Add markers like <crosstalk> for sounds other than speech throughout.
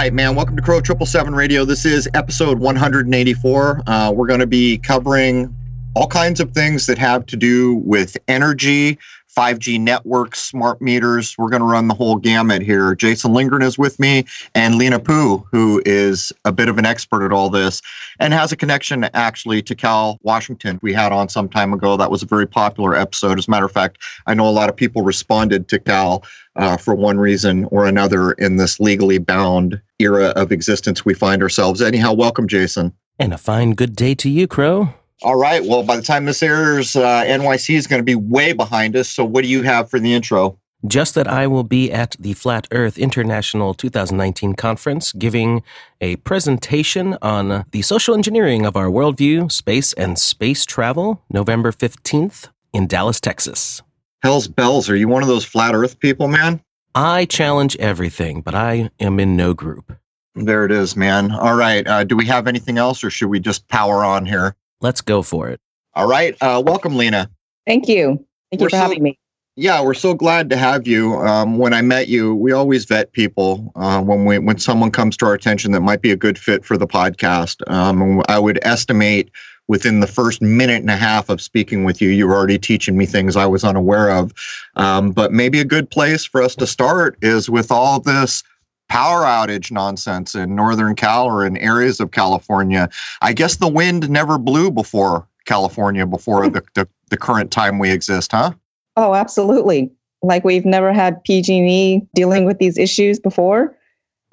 Right, man. Welcome to Crow Triple Seven Radio. This is episode 184. Uh, we're going to be covering all kinds of things that have to do with energy, 5G networks, smart meters. We're going to run the whole gamut here. Jason Lindgren is with me, and Lena Pu, who is a bit of an expert at all this and has a connection actually to Cal Washington. We had on some time ago. That was a very popular episode. As a matter of fact, I know a lot of people responded to Cal uh, for one reason or another in this legally bound era of existence we find ourselves. Anyhow, welcome, Jason. And a fine good day to you, Crow. All right. Well, by the time this airs, uh, NYC is going to be way behind us. So, what do you have for the intro? Just that I will be at the Flat Earth International 2019 conference giving a presentation on the social engineering of our worldview, space, and space travel, November 15th in Dallas, Texas. Hell's bells. Are you one of those flat Earth people, man? I challenge everything, but I am in no group. There it is, man. All right. Uh, do we have anything else or should we just power on here? Let's go for it. All right. Uh, welcome, Lena. Thank you. Thank you We're for so, having me. Yeah, we're so glad to have you. Um, when I met you, we always vet people uh, when we when someone comes to our attention that might be a good fit for the podcast. Um, I would estimate within the first minute and a half of speaking with you, you were already teaching me things I was unaware of. Um, but maybe a good place for us to start is with all this power outage nonsense in Northern Cal or in areas of California. I guess the wind never blew before California, before the, the, the current time we exist, huh? Oh, absolutely. Like we've never had PG&E dealing with these issues before.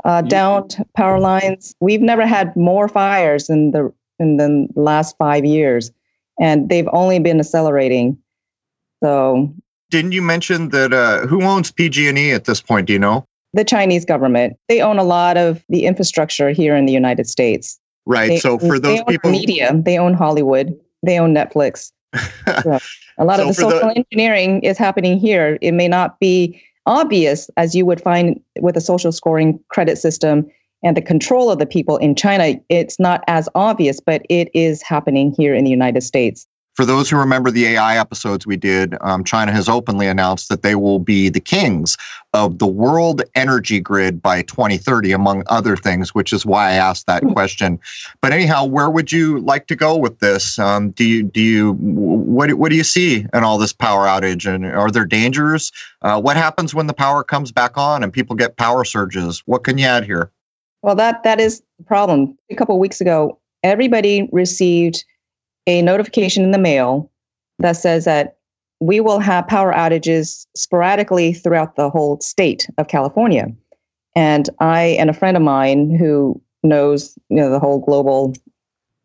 Uh, down power lines. We've never had more fires in the in the last five years, and they've only been accelerating. So, didn't you mention that? Uh, who owns PG&E at this point? Do you know? The Chinese government. They own a lot of the infrastructure here in the United States. Right. They, so for those people, media, they own Hollywood, they own Netflix. <laughs> so a lot so of the social the, engineering is happening here. It may not be obvious as you would find with a social scoring credit system and the control of the people in China. It's not as obvious, but it is happening here in the United States. For those who remember the AI episodes we did, um, China has openly announced that they will be the kings of the world energy grid by 2030, among other things, which is why I asked that hmm. question. But anyhow, where would you like to go with this? Um, do you do you what what do you see in all this power outage, and are there dangers? Uh, what happens when the power comes back on and people get power surges? What can you add here? Well, that that is the problem. A couple of weeks ago, everybody received a notification in the mail that says that we will have power outages sporadically throughout the whole state of California. And I and a friend of mine who knows you know the whole global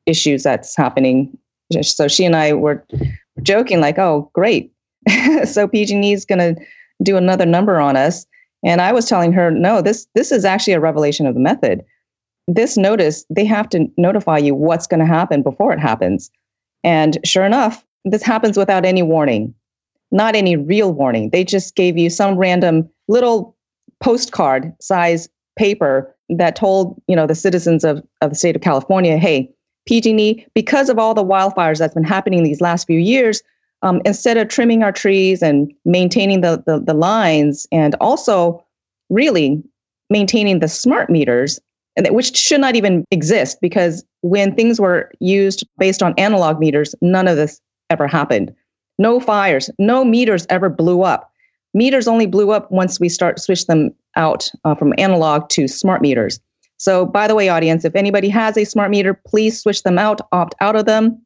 issues that's happening. So she and I were joking like, "Oh, great! <laughs> so PG&E is going to do another number on us." And I was telling her, "No, this this is actually a revelation of the method. This notice they have to notify you what's going to happen before it happens." And sure enough, this happens without any warning, not any real warning. They just gave you some random little postcard size paper that told you know the citizens of, of the state of California, hey, PG&E, because of all the wildfires that's been happening these last few years, um, instead of trimming our trees and maintaining the, the, the lines and also really maintaining the smart meters and which should not even exist because when things were used based on analog meters, none of this ever happened. No fires, no meters ever blew up. Meters only blew up once we start switch them out uh, from analog to smart meters. So, by the way, audience, if anybody has a smart meter, please switch them out, opt out of them.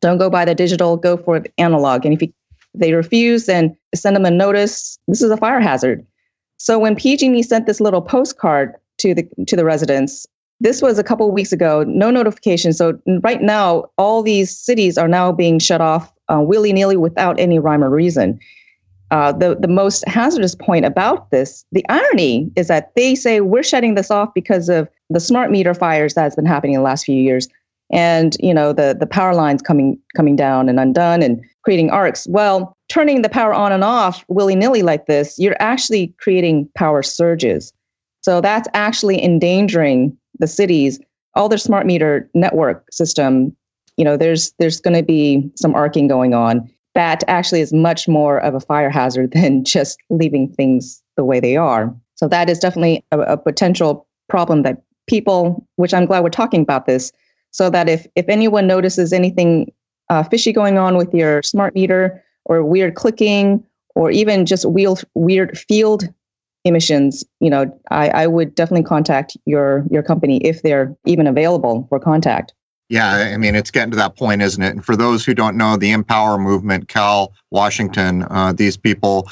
Don't go by the digital, go for the analog. And if, you, they refuse, then send them a notice. This is a fire hazard. So when PG&E sent this little postcard to the to the residents. This was a couple of weeks ago. No notification. So right now, all these cities are now being shut off uh, willy nilly without any rhyme or reason. Uh, the the most hazardous point about this, the irony is that they say we're shutting this off because of the smart meter fires that's been happening in the last few years, and you know the the power lines coming coming down and undone and creating arcs. Well, turning the power on and off willy nilly like this, you're actually creating power surges. So that's actually endangering the cities, all their smart meter network system. You know, there's there's going to be some arcing going on. That actually is much more of a fire hazard <laughs> than just leaving things the way they are. So that is definitely a, a potential problem that people, which I'm glad we're talking about this, so that if if anyone notices anything uh, fishy going on with your smart meter or weird clicking or even just weird weird field emissions, you know, I, I would definitely contact your your company if they're even available for contact. Yeah, I mean, it's getting to that point, isn't it? And for those who don't know, the Empower movement, Cal Washington, uh, these people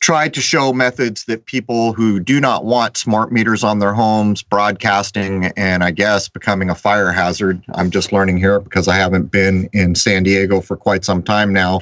tried to show methods that people who do not want smart meters on their homes, broadcasting, and I guess becoming a fire hazard. I'm just learning here because I haven't been in San Diego for quite some time now.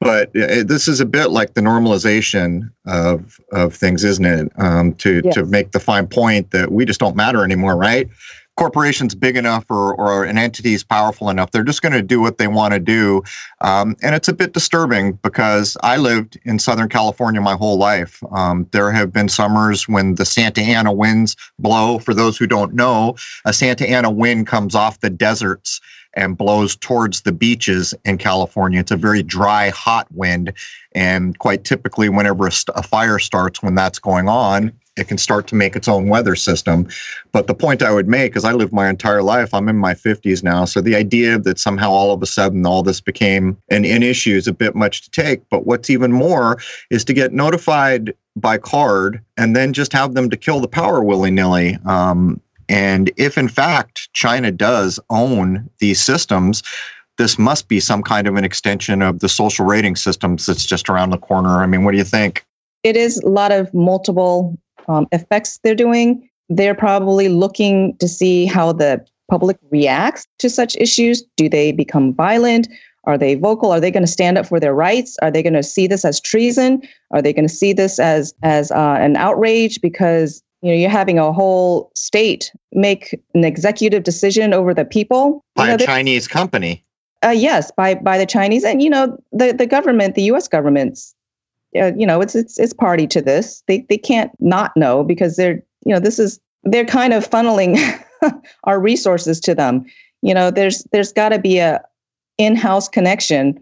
But it, this is a bit like the normalization of of things, isn't it? Um, to yes. to make the fine point that we just don't matter anymore, right? corporation's big enough or, or an entity is powerful enough, they're just going to do what they want to do. Um, and it's a bit disturbing because I lived in Southern California my whole life. Um, there have been summers when the Santa Ana winds blow. For those who don't know, a Santa Ana wind comes off the deserts and blows towards the beaches in California. It's a very dry, hot wind. And quite typically, whenever a, a fire starts, when that's going on, it can start to make its own weather system. But the point I would make is I lived my entire life. I'm in my 50s now. So the idea that somehow all of a sudden all this became an, an issue is a bit much to take. But what's even more is to get notified by card and then just have them to kill the power willy nilly. Um, and if in fact China does own these systems, this must be some kind of an extension of the social rating systems that's just around the corner. I mean, what do you think? It is a lot of multiple um, effects they're doing. They're probably looking to see how the public reacts to such issues. Do they become violent? Are they vocal? Are they going to stand up for their rights? Are they going to see this as treason? Are they going to see this as as uh, an outrage because you know you're having a whole state make an executive decision over the people by you know, a Chinese company? Uh, yes, by by the Chinese, and you know the the government, the U.S. government's uh, you know, it's it's it's party to this. They they can't not know because they're you know this is they're kind of funneling <laughs> our resources to them. You know, there's there's got to be a in-house connection.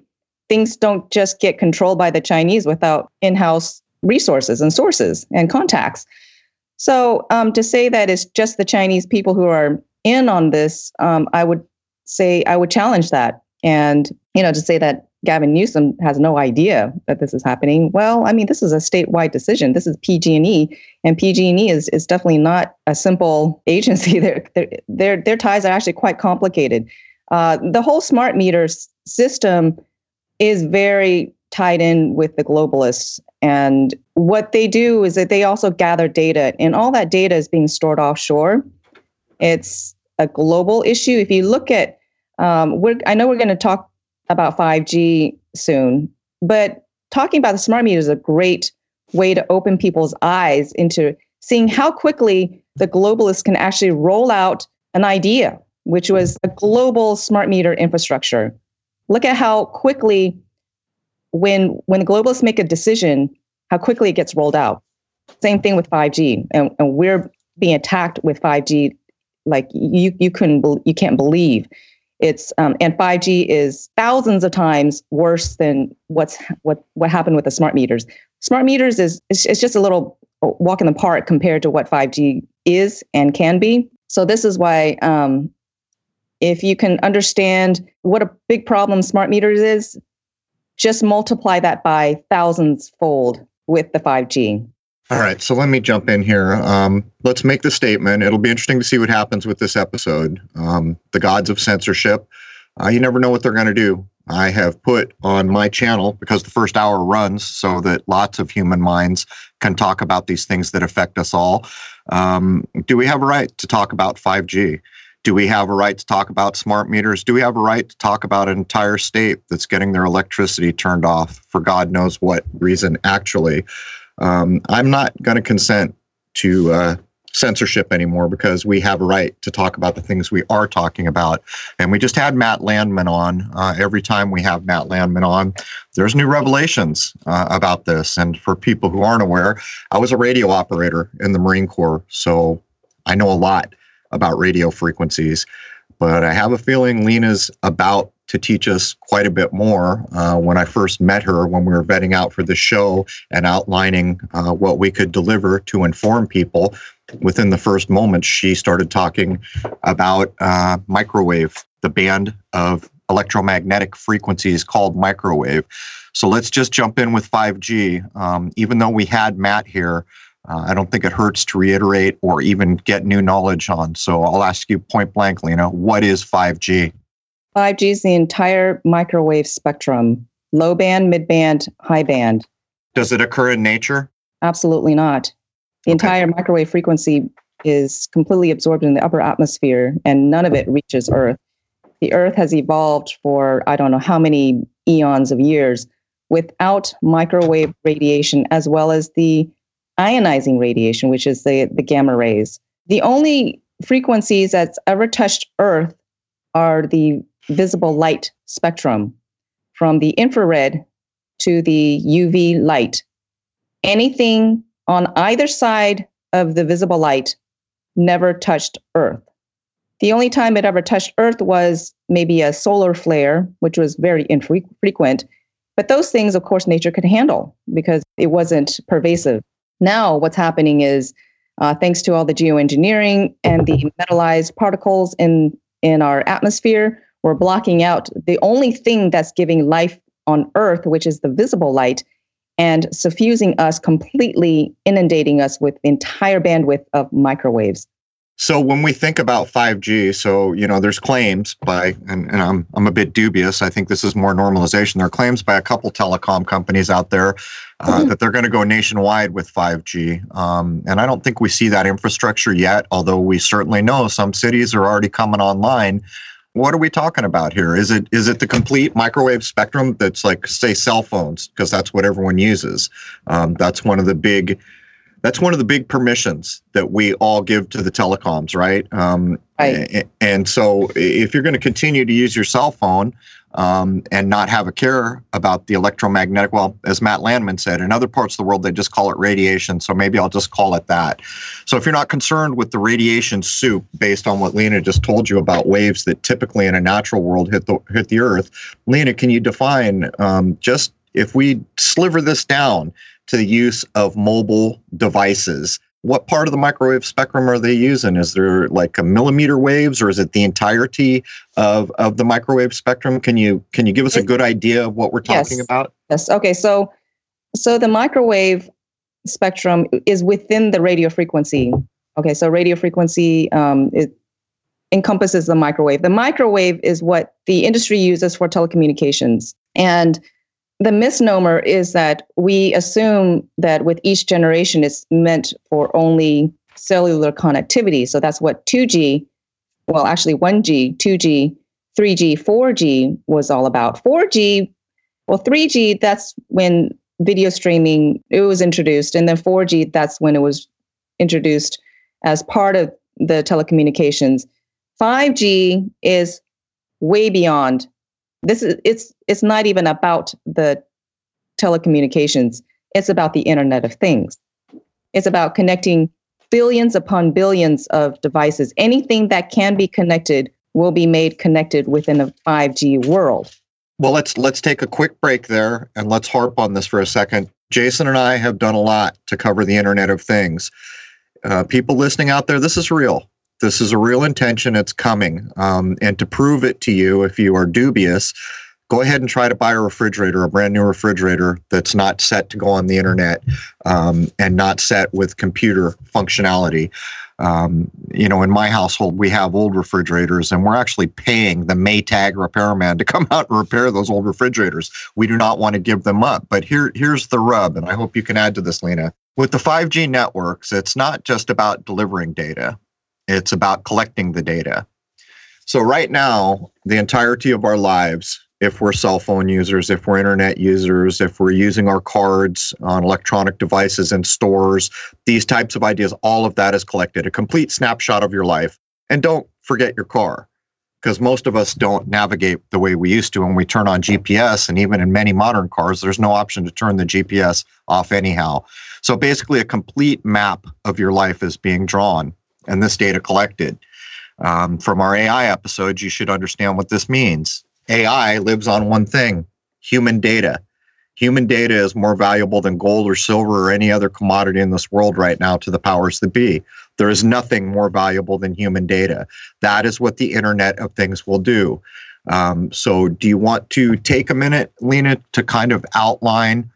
Things don't just get controlled by the Chinese without in-house resources and sources and contacts. So um, to say that it's just the Chinese people who are in on this, um, I would say I would challenge that. And you know, to say that Gavin Newsom has no idea that this is happening. Well, I mean, this is a statewide decision. This is PG&E, and PG&E is is definitely not a simple <laughs> agency. Their their their ties are actually quite complicated. Uh, the whole smart meters system is very tied in with the globalists, and what they do is that they also gather data, and all that data is being stored offshore. It's a global issue. If you look at, um, I know we're going to talk about 5G soon. But talking about the smart meter is a great way to open people's eyes into seeing how quickly the globalists can actually roll out an idea, which was a global smart meter infrastructure. Look at how quickly, when when globalists make a decision, how quickly it gets rolled out. Same thing with 5G, and, and we're being attacked with 5G like you you couldn't you can't believe it's um, and 5G is thousands of times worse than what's what what happened with the smart meters. Smart meters is it's, it's just a little walk in the park compared to what 5G is and can be. So this is why um, if you can understand what a big problem smart meters is, just multiply that by thousands fold with the 5G. All right, so let me jump in here. Um, let's make the statement. It'll be interesting to see what happens with this episode. Um, the gods of censorship. Uh, you never know what they're going to do. I have put on my channel because the first hour runs so that lots of human minds can talk about these things that affect us all. Um, do we have a right to talk about 5G? Do we have a right to talk about smart meters? Do we have a right to talk about an entire state that's getting their electricity turned off for God knows what reason, actually? um, I'm not going to consent to uh, censorship anymore because we have a right to talk about the things we are talking about. And we just had Matt Landman on. Uh, every time we have Matt Landman on, there's new revelations uh, about this. And for people who aren't aware, I was a radio operator in the Marine Corps, so I know a lot about radio frequencies. but I have a feeling Lena's about to teach us quite a bit more. Uh, when I first met her, when we were vetting out for the show and outlining uh, what we could deliver to inform people, within the first moment, she started talking about uh, microwave, the band of electromagnetic frequencies called microwave. So let's just jump in with 5G. Um, even though we had Matt here, uh, I don't think it hurts to reiterate or even get new knowledge on. So I'll ask you point blank, Lena, what is 5G? 5G is the entire microwave spectrum low band, mid band, high band. Does it occur in nature? Absolutely not. The okay. entire microwave frequency is completely absorbed in the upper atmosphere and none of it reaches Earth. The Earth has evolved for I don't know how many eons of years without microwave radiation as well as the ionizing radiation, which is the, the gamma rays. The only frequencies that's ever touched Earth are the visible light spectrum from the infrared to the UV light. Anything on either side of the visible light never touched Earth. The only time it ever touched Earth was maybe a solar flare, which was very infrequent. But those things, of course, nature could handle because it wasn't pervasive. Now, what's happening is, uh, thanks to all the geoengineering and the metallized particles in, in our atmosphere, we're blocking out the only thing that's giving life on Earth, which is the visible light, and suffusing us completely, inundating us with the entire bandwidth of microwaves. So when we think about 5G, so you know, there's claims by, and, and, I'm I'm a bit dubious. I think this is more normalization. There are claims by a couple telecom companies out there uh, mm-hmm. that they're going to go nationwide with 5G, um, and I don't think we see that infrastructure yet. Although we certainly know some cities are already coming online what are we talking about here? Is it is it the complete microwave spectrum that's like say cell phones because that's what everyone uses. Um, that's one of the big that's one of the big permissions that we all give to the telecoms, right? Um, right. And so if you're going to continue to use your cell phone, um, and not have a care about the electromagnetic. Well, as Matt Landman said, in other parts of the world, they just call it radiation. So maybe I'll just call it that. So if you're not concerned with the radiation soup based on what Lena just told you about waves that typically in a natural world hit the, hit the earth, Lena, can you define um, just if we sliver this down to the use of mobile devices? what part of the microwave spectrum are they using? Is there like a millimeter waves, or is it the entirety of of the microwave spectrum? Can you can you give us a good idea of what we're talking yes. about? Yes. Okay. So so the microwave spectrum is within the radio frequency. Okay. So radio frequency um, it encompasses the microwave. The microwave is what the industry uses for telecommunications, and the misnomer is that we assume that with each generation it's meant for only cellular connectivity. So that's what 2G, well, actually 1G, 2G, 3G, 4G was all about. 4G, well, 3G, that's when video streaming it was introduced, and then 4G, that's when it was introduced as part of the telecommunications. 5G is way beyond this is it's it's not even about the telecommunications. It's about the internet of things. It's about connecting billions upon billions of devices. Anything that can be connected will be made connected within a 5g world. Well let's let's take a quick break there and let's harp on this for a second. Jason and i have done a lot to cover the internet of things. Uh, people listening out there this is real this is a real intention. It's coming. Um, and to prove it to you, if you are dubious, go ahead and try to buy a refrigerator, a brand new refrigerator that's not set to go on the internet um, and not set with computer functionality. Um, you know, in my household, we have old refrigerators, and we're actually paying the Maytag repairman to <laughs> come out and repair those old refrigerators. We do not want to give them up. But here, here's the rub, and I hope you can add to this, Lena. With the 5G networks, it's not just about delivering data. It's about collecting the data. So, right now, the entirety of our lives, if we're cell phone users, if we're internet users, if we're using our cards on electronic devices in stores, these types of ideas, all of that is collected, a complete snapshot of your life. And don't forget your car, because most of us don't navigate the way we used to when we turn on GPS. And even in many modern cars, there's no option to turn the GPS off anyhow. So, basically, a complete map of your life is being drawn and this data collected. Um, from our AI episodes, you should understand what this means. AI lives on one thing human data. Human data is more valuable than gold or silver or any other commodity in this world right now to the powers that be. There is nothing more valuable than human data. That is what the Internet of Things will do. Um, so, do you want to take a minute, Lena, to kind of outline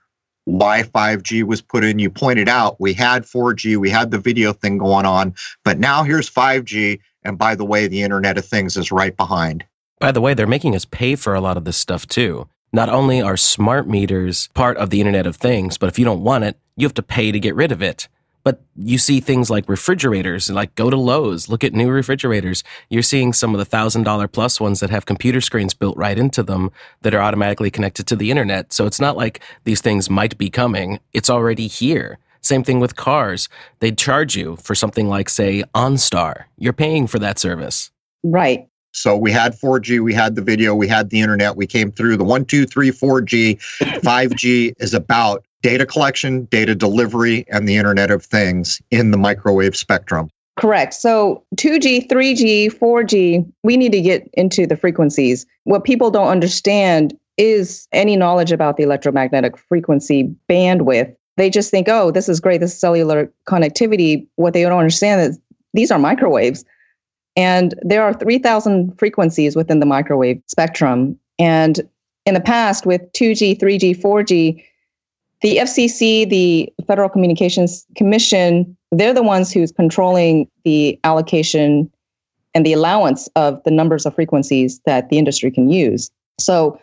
why 5G was put in? You pointed out we had 4G, we had the video thing going on, but now here's 5G. And by the way, the Internet of Things is right behind. By the way, they're making us pay for a lot of this stuff too. Not only are smart meters part of the Internet of Things, but if you don't want it, you have to pay to get rid of it. But you see things like refrigerators, like go to Lowe's, look at new refrigerators. You're seeing some of the thousand dollar plus ones that have computer screens built right into them that are automatically connected to the internet. So it's not like these things might be coming. It's already here. Same thing with cars. They'd charge you for something like, say, OnStar. You're paying for that service. Right. So we had 4G, we had the video, we had the internet, we came through the 1, 2, 3, 4G. 5G is about data collection, data delivery, and the Internet of Things in the microwave spectrum. Correct. So 2G, 3G, 4G, we need to get into the frequencies. What people don't understand is any knowledge about the electromagnetic frequency bandwidth. They just think, oh, this is great, this is cellular connectivity. What they don't understand is these are microwaves. And there are 3,000 frequencies within the microwave spectrum. And in the past, with 2G, 3G, 4G, the FCC, the Federal Communications Commission, they're the ones who's controlling the allocation and the allowance of the numbers of frequencies that the industry can use. So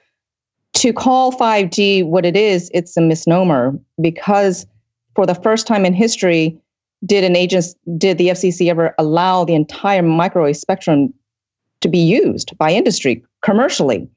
to call 5G what it is, it's a misnomer because for the first time in history, did an agent did the FCC ever allow the entire microwave spectrum to be used by industry commercially?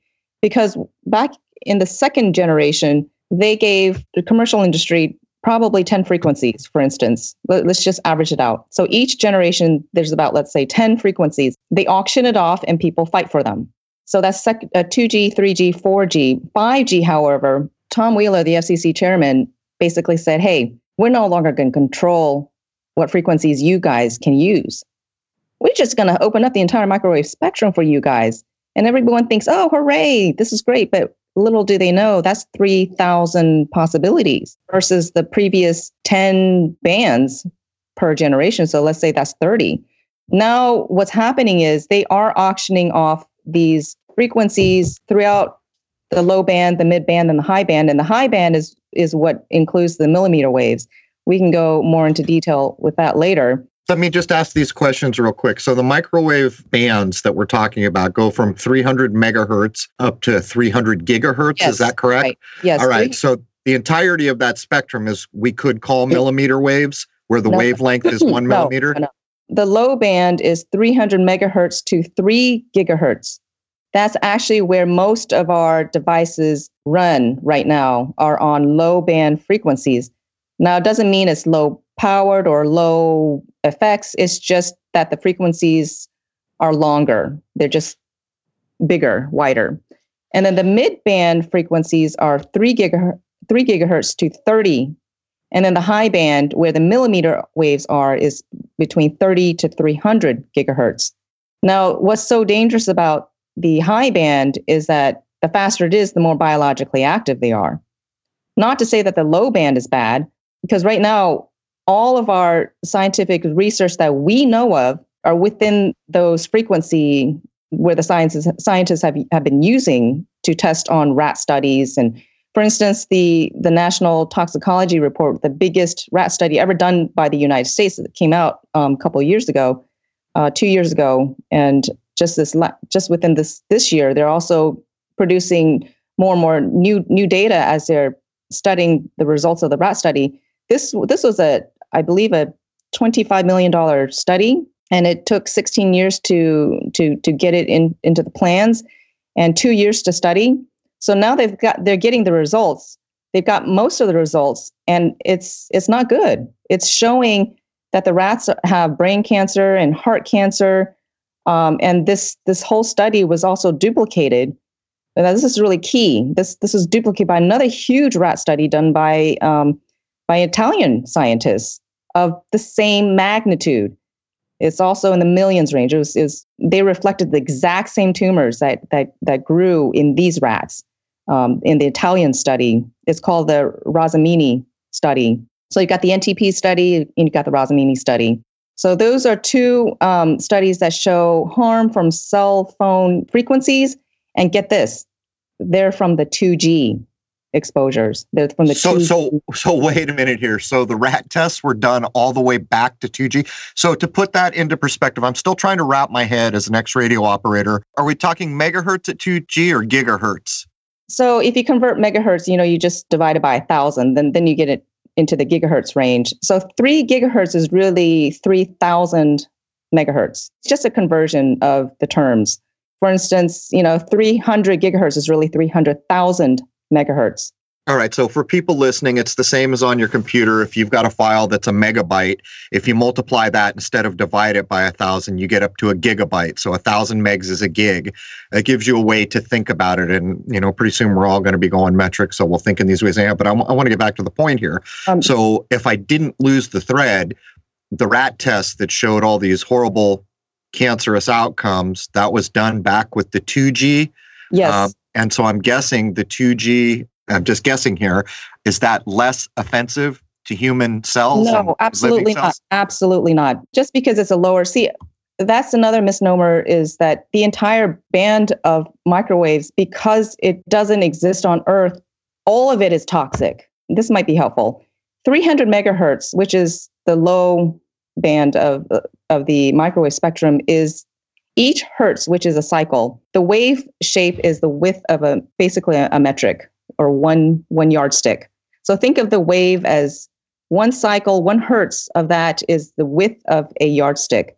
Because back in the second generation, they gave the commercial industry probably 10 frequencies, for instance. Let, us just average it out. So each generation, there's about, let's say, 10 frequencies. They auction it off and people fight for them. So that's sec- uh, 2G, 3G, 4G. 5G, however, Tom Wheeler, the FCC chairman, basically said, hey, we're no longer going to control what frequencies you guys can use. We're just going to open up the entire microwave spectrum for you guys. And everyone thinks, oh, hooray, this is great. But little do they know that's 3,000 possibilities versus the previous 10 bands per generation. So let's say that's 30. Now, what's happening is they are auctioning off these frequencies throughout the low band, the mid band, and the high band. And the high band is, is what includes the millimeter waves. We can go more into detail with that later. Let me just ask these questions real quick. So the microwave bands that we're talking about go from 300 megahertz up to 300 gigahertz. Yes, is that correct? Right. Yes. All right. So the entirety of that spectrum is we could call millimeter waves, where the No. wavelength is <laughs> one No, millimeter. no, no. The low band is 300 megahertz to 3 gigahertz. That's actually where most of our devices run right now are on low band frequencies. Now, it doesn't mean it's low powered or low effects. It's just that the frequencies are longer. They're just bigger, wider. And then the mid band frequencies are 3 gigahertz, 3 gigahertz to 30 and then the high band, where the millimeter waves are, is between 30 to 300 gigahertz. Now, what's so dangerous about the high band is that the faster it is, the more biologically active they are. Not to say that the low band is bad, because right now, all of our scientific research that we know of are within those frequency where the sciences, scientists have, have been using to test on rat studies and for instance, the, the National Toxicology Report, the biggest rat study ever done by the United States, that came out um, a couple of years ago, uh, two years ago, and just this just within this this year, they're also producing more and more new new data as they're studying the results of the rat study. This this was a I believe a twenty five million dollar study, and it took sixteen years to to to get it in into the plans, and two years to study. So now they've got they're getting the results. They've got most of the results, and it's it's not good. It's showing that the rats have brain cancer and heart cancer, um, and this this whole study was also duplicated. And this is really key. This this is duplicated by another huge rat study done by um, by Italian scientists of the same magnitude. It's also in the millions range. It was, it was, they reflected the exact same tumors that that that grew in these rats um, in the Italian study. It's called the Ramazzini study. So you've got the NTP study and you got the Ramazzini study. So those are two um, studies that show harm from cell phone frequencies. And get this, they're from the 2G exposures. They're from the so 2G. so so. Wait a minute here. So the rat tests were done all the way back to 2G. So to put that into perspective, I'm still trying to wrap my head as an X radio operator. Are we talking megahertz at 2G or gigahertz? So if you convert megahertz, you know, you just divide it by a thousand, then then you get it into the gigahertz range. So three gigahertz is really three thousand megahertz. It's just a conversion of the terms. For instance, you know, 300 gigahertz is really 300,000 megahertz. All right. So for people listening, it's the same as on your computer. If you've got a file that's a megabyte, if you multiply that instead of divide it by a thousand, you get up to a gigabyte. So a thousand megs is a gig. It gives you a way to think about it. And, you know, pretty soon we're all going to be going metric. So we'll think in these ways. Yeah, but I, w- I want to get back to the point here. Um, so if I didn't lose the thread, the rat test that showed all these horrible cancerous outcomes, that was done back with the 2G. Yes. Um, and so I'm guessing the 2G I'm just guessing here, is that less offensive to human cells? No, absolutely not. Absolutely not. Just because it's a lower, see, that's another misnomer is that the entire band of microwaves, because it doesn't exist on Earth, all of it is toxic. This might be helpful. 300 megahertz, which is the low band of, of the microwave spectrum, is each hertz, which is a cycle. The wave shape is the width of a basically a, a metric or one one yardstick. So think of the wave as one cycle, one hertz of that is the width of a yardstick.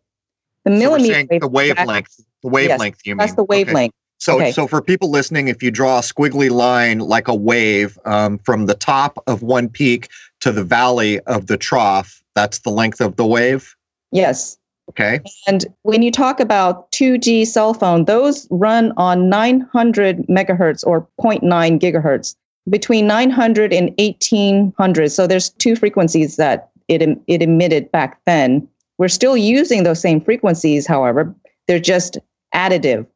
The millimeter so wave the wavelength, the wavelength yes, you mean. That's the wavelength. Okay. So, okay. so for people listening, if you draw a squiggly line like a wave um, from the top of one peak to the valley of the trough, that's the length of the wave. Yes. Okay. And when you talk about 2G cell phone, those run on 900 megahertz or 0.9 gigahertz between 900 and 1800. So there's two frequencies that it, it emitted back then. We're still using those same frequencies, however, they're just additive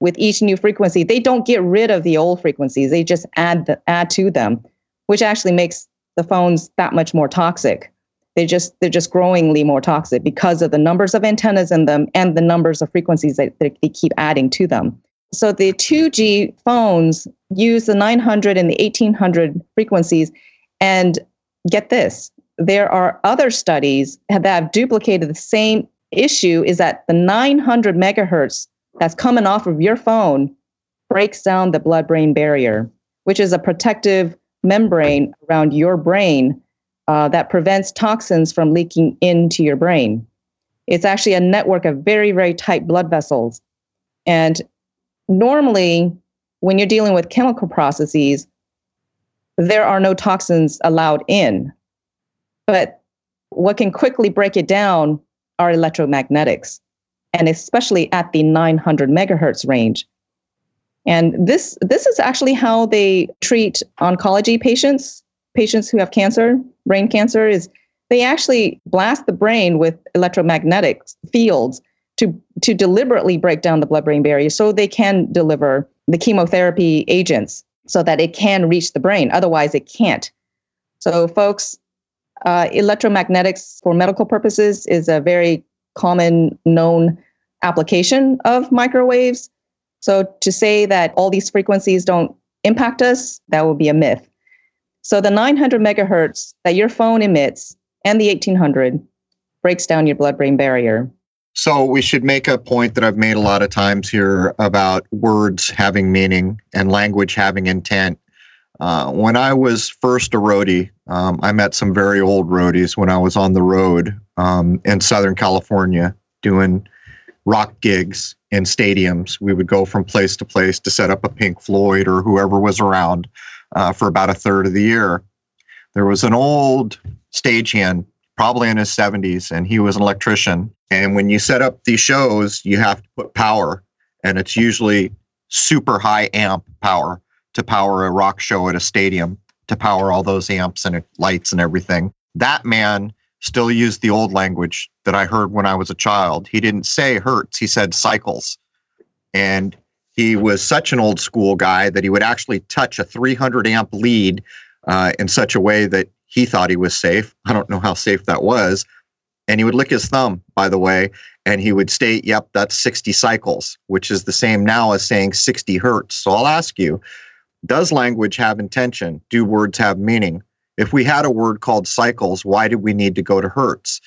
with each new frequency. They don't get rid of the old frequencies, they just add, the, add to them, which actually makes the phones that much more toxic they just they're just growingly more toxic because of the numbers of antennas in them and the numbers of frequencies that, that they keep adding to them. So the 2G phones use the 900 and the 1800 frequencies, and get this, there are other studies that have duplicated the same issue. Is that the 900 megahertz that's coming off of your phone breaks down the blood-brain barrier, which is a protective membrane around your brain uh, that prevents toxins from leaking into your brain. It's actually a network of very, very tight blood vessels. And normally, when you're dealing with chemical processes, there are no toxins allowed in. But what can quickly break it down are electromagnetics, and especially at the 900 megahertz range. And this, this is actually how they treat oncology patients patients who have cancer, brain cancer, is they actually blast the brain with electromagnetic fields to, to deliberately break down the blood brain barrier so they can deliver the chemotherapy agents so that it can reach the brain. Otherwise, it can't. So, folks, uh, electromagnetics for medical purposes is a very common known application of microwaves. So, to say that all these frequencies don't impact us, that would be a myth. So the 900 megahertz that your phone emits and the 1800 breaks down your blood brain barrier. So we should make a point that I've made a lot of times here about words having meaning and language having intent. Uh, when I was first a roadie, um, I met some very old roadies when I was on the road um, in Southern California doing rock gigs in stadiums. We would go from place to place to set up a Pink Floyd or whoever was around uh, for about a third of the year. There was an old stagehand, probably in his 70s, and he was an electrician. And when you set up these shows, you have to put power, and it's usually super high amp power to power a rock show at a stadium, to power all those amps and lights and everything. That man still used the old language that I heard when I was a child. He didn't say hertz, he said cycles. And he was such an old school guy that he would actually touch a 300 amp lead uh, in such a way that he thought he was safe. I don't know how safe that was. And he would lick his thumb, by the way, and he would state, yep, that's 60 cycles, which is the same now as saying 60 hertz. So I'll ask you, does language have intention? Do words have meaning? If we had a word called cycles, why did we need to go to hertz?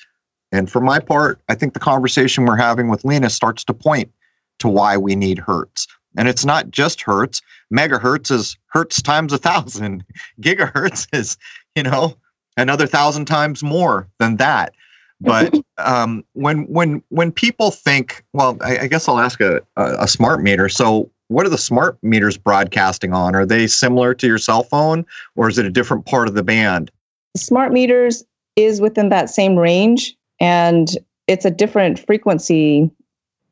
And for my part, I think the conversation we're having with Lena starts to point to why we need hertz. And it's not just hertz. Megahertz is hertz times a thousand. <laughs> Gigahertz is, you know, another thousand times more than that. But <laughs> um, when when when people think, well, I, I guess I'll ask a, a, a smart meter. So, what are the smart meters broadcasting on? Are they similar to your cell phone, or is it a different part of the band? Smart meters is within that same range, and it's a different frequency,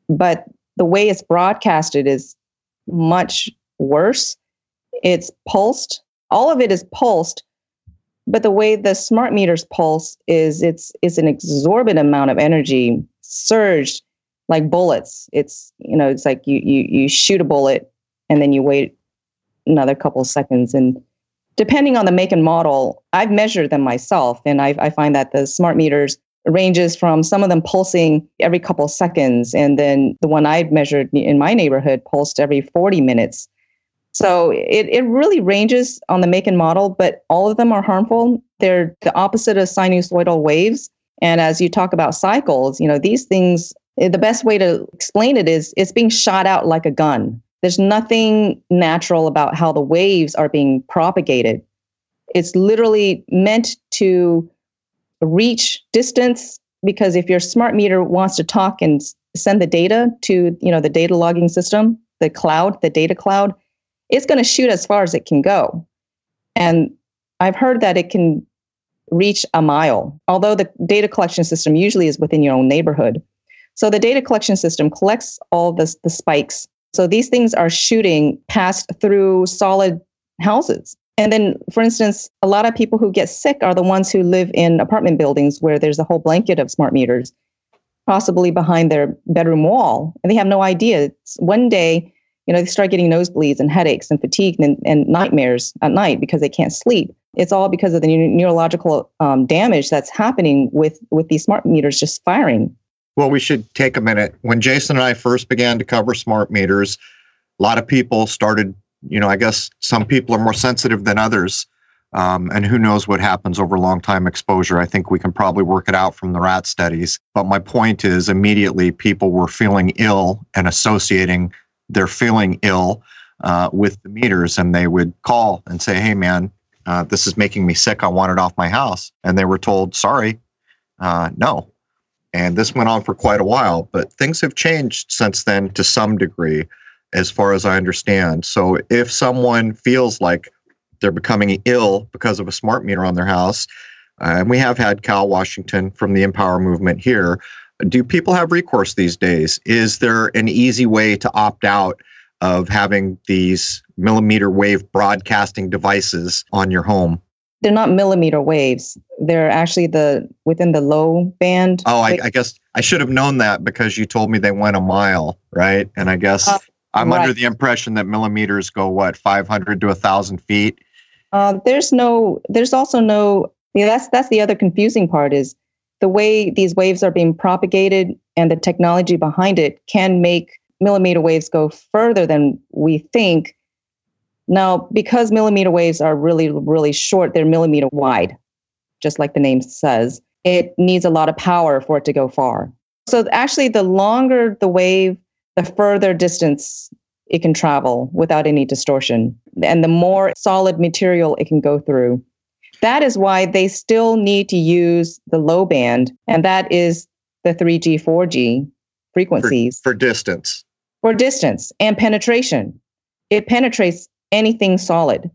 but the way it's broadcasted is much worse. It's pulsed. All of it is pulsed, but the way the smart meters pulse is it's it's an exorbitant amount of energy surged like bullets. It's you know it's like you you you shoot a bullet and then you wait another couple of seconds and depending on the make and model, I've measured them myself and I, I find that the smart meters ranges from some of them pulsing every couple seconds. And then the one I'd measured in my neighborhood pulsed every 40 minutes. So it, it really ranges on the make and model, but all of them are harmful. They're the opposite of sinusoidal waves. And as you talk about cycles, you know, these things, eh, the best way to explain it is it's being shot out like a gun. There's nothing natural about how the waves are being propagated. It's literally meant to reach distance because if your smart meter wants to talk and send the data to you know the data logging system the cloud the data cloud it's going to shoot as far as it can go. And i've heard that it can reach a mile although the data collection system usually is within your own neighborhood. So the data collection system collects all the, the spikes. So these things are shooting past through solid houses and then, for instance, a lot of people who get sick are the ones who live in apartment buildings where there's a whole blanket of smart meters, possibly behind their bedroom wall. And they have no idea. It's one day, you know, they start getting nosebleeds and headaches and fatigue and, and nightmares at night because they can't sleep. It's all because of the neurological um, damage that's happening with, with these smart meters just firing. Well, we should take a minute. When Jason and I first began to cover smart meters, a lot of people started you know, I guess some people are more sensitive than others. Um, and who knows what happens over long time exposure. I think we can probably work it out from the rat studies. But my point is, immediately people were feeling ill and associating their feeling ill uh, with the meters. And they would call and say, hey, man, uh, this is making me sick. I want it off my house. And they were told, sorry, uh, no. And this went on for quite a while. But things have changed since then to some degree as far as I understand. So if someone feels like they're becoming ill because of a smart meter on their house, uh, and we have had Cal Washington from the Empower movement here, do people have recourse these days? Is there an easy way to opt out of having these millimeter wave broadcasting devices on your home? They're not millimeter waves. They're actually the within the low band. Oh, I, I guess I should have known that because you told me they went a mile, right? And I guess uh, I'm right. under the impression that millimeters go what 500 to 1,000 feet. Uh, there's no. There's also no. Yeah, that's that's the other confusing part is the way these waves are being propagated and the technology behind it can make millimeter waves go further than we think. Now, because millimeter waves are really, really short, they're millimeter wide, just like the name says. It needs a lot of power for it to go far. So, actually, the longer the wave, the further distance it can travel without any distortion and the more solid material it can go through. That is why they still need to use the low band, and that is the 3G, 4G frequencies. For, for distance. For distance and penetration. It penetrates anything solid.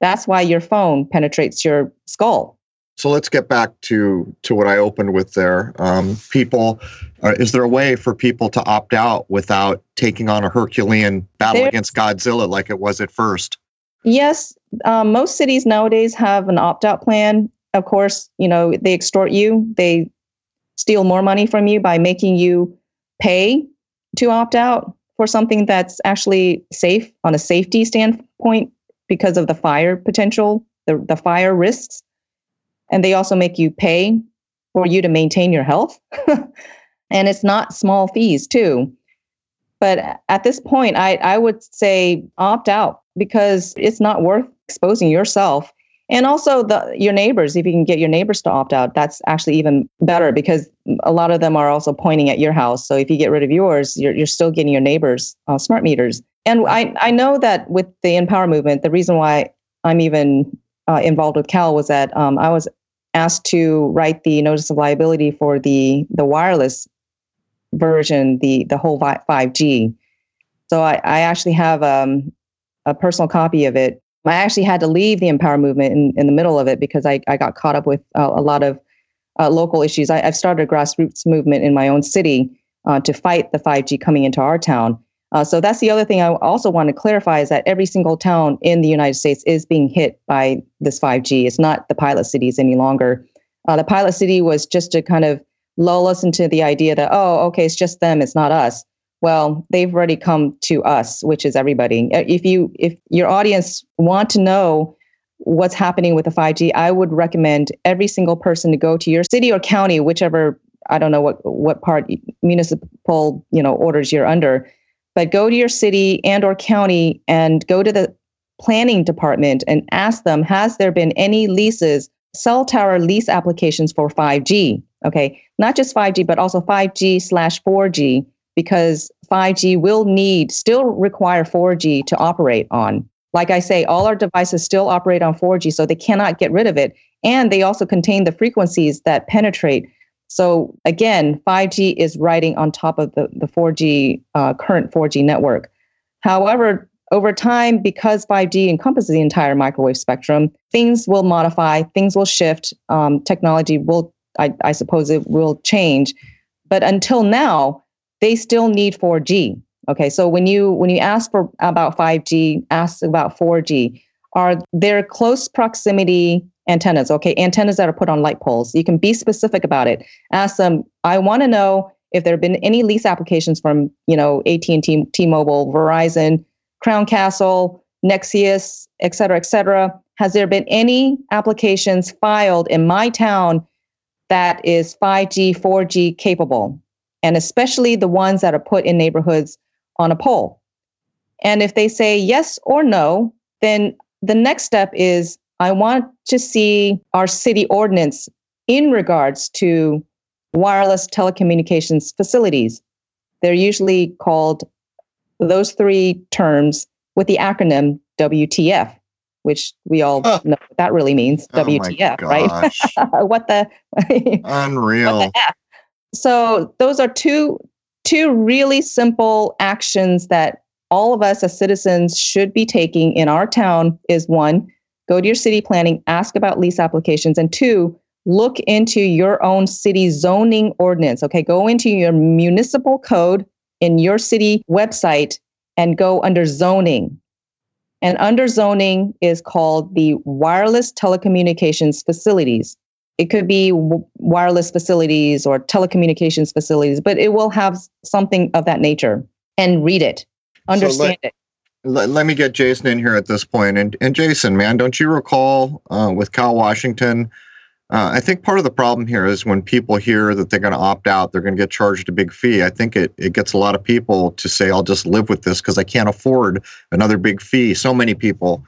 That's why your phone penetrates your skull. So let's get back to to what I opened with there. Um, people, uh, is there a way for people to opt out without taking on a Herculean battle against Godzilla like it was at first? Yes, um, most cities nowadays have an opt out plan. of course, you know, they extort you. They steal more money from you by making you pay to opt out for something that's actually safe on a safety standpoint because of the fire potential, the, the fire risks. And they also make you pay for you to maintain your health. <laughs> and it's not small fees, too. But at this point, I, I would say opt out because it's not worth exposing yourself and also the your neighbors if you can get your neighbors to opt out that's actually even better because a lot of them are also pointing at your house so if you get rid of yours you're, you're still getting your neighbors uh, smart meters and I, I know that with the empower movement the reason why i'm even uh, involved with cal was that um, i was asked to write the notice of liability for the the wireless version the the whole 5g so i, I actually have um, a personal copy of it I actually had to leave the Empower movement in, in the middle of it because I, I got caught up with uh, a lot of uh, local issues. I, have started a grassroots movement in my own city uh, to fight the 5G coming into our town. Uh, so that's the other thing I also want to clarify is that every single town in the United States is being hit by this 5G. It's not the pilot cities any longer. Uh, the pilot city was just to kind of lull us into the idea that, oh, okay, it's just them, it's not us well they've already come to us which is everybody uh, if you if your audience want to know what's happening with the 5g i would recommend every single person to go to your city or county whichever i don't know what what part municipal you know orders you're under but go to your city and or county and go to the planning department and ask them has there been any leases cell tower lease applications for 5g okay not just 5g but also 5g slash 4g because 5G will need, still require 4G to operate on. Like I say, all our devices still operate on 4G, so they cannot get rid of it. And they also contain the frequencies that penetrate. So again, 5G is riding on top of the, the 4G, uh, current 4G network. However, over time, because 5G encompasses the entire microwave spectrum, things will modify, things will shift, um, technology will, I, I suppose, it will change. But until now, they still need 4G. Okay, so when you when you ask for about 5G, ask about 4G. Are there close proximity antennas? Okay, antennas that are put on light poles. You can be specific about it. Ask them. I want to know if there have been any lease applications from you know AT&T, T-Mobile, Verizon, Crown Castle, Nexius, et cetera, et cetera. Has there been any applications filed in my town that is 5G, 4G capable? and especially the ones that are put in neighborhoods on a pole. And if they say yes or no, then the next step is I want to see our city ordinance in regards to wireless telecommunications facilities. They're usually called those three terms with the acronym WTF, which we all know what that really means. Oh WTF, right? <laughs> what the <laughs> unreal. What the so those are two two really simple actions that all of us as citizens should be taking in our town is one go to your city planning ask about lease applications and two look into your own city zoning ordinance okay? Go into your municipal code in your city website and go under zoning. And under zoning is called the wireless telecommunications facilities. It could be w- wireless facilities or telecommunications facilities, but it will have something of that nature. And read it, understand so let, it. Let, let, me get Jason in here at this point. And, and Jason, man, don't you recall uh, with Cal Washington? Uh, I think part of the problem here is when people hear that they're going to opt out, they're going to get charged a big fee. I think it, it gets a lot of people to say, I'll just live with this because I can't afford another big fee. So many people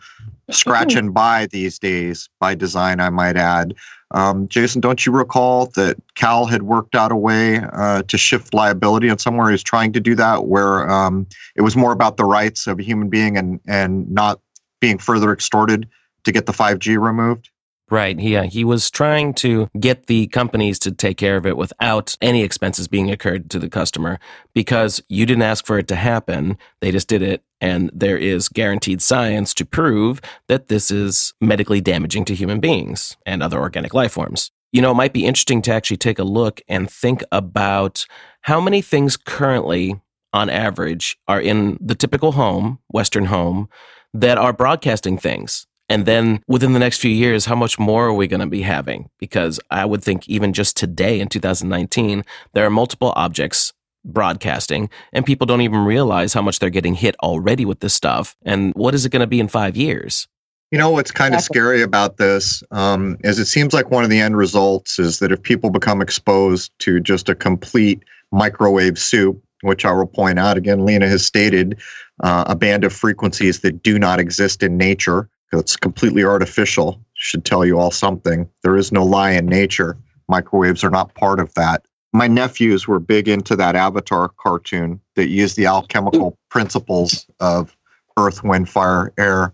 scratch and buy these days by design, I might add. Um, Jason, don't you recall that Cal had worked out a way uh, to shift liability, and somewhere he's trying to do that, where um, it was more about the rights of a human being and and not being further extorted to get the 5G removed? Right. Yeah. He was trying to get the companies to take care of it without any expenses being incurred to the customer because you didn't ask for it to happen. They just did it. And there is guaranteed science to prove that this is medically damaging to human beings and other organic life forms. You know, it might be interesting to actually take a look and think about how many things currently, on average, are in the typical home, Western home, that are broadcasting things And then within the next few years, how much more are we going to be having? Because I would think even just today in 2019, there are multiple objects broadcasting and people don't even realize how much they're getting hit already with this stuff. And what is it going to be in five years? You know what's kind of scary about this um, is it seems like one of the end results is that if people become exposed to just a complete microwave soup, which I will point out again, Lena has stated uh, a band of frequencies that do not exist in nature. It's completely artificial. Should tell you all something. There is no lie in nature. Microwaves are not part of that. My nephews were big into that Avatar cartoon that used the alchemical principles of earth, wind, fire, air.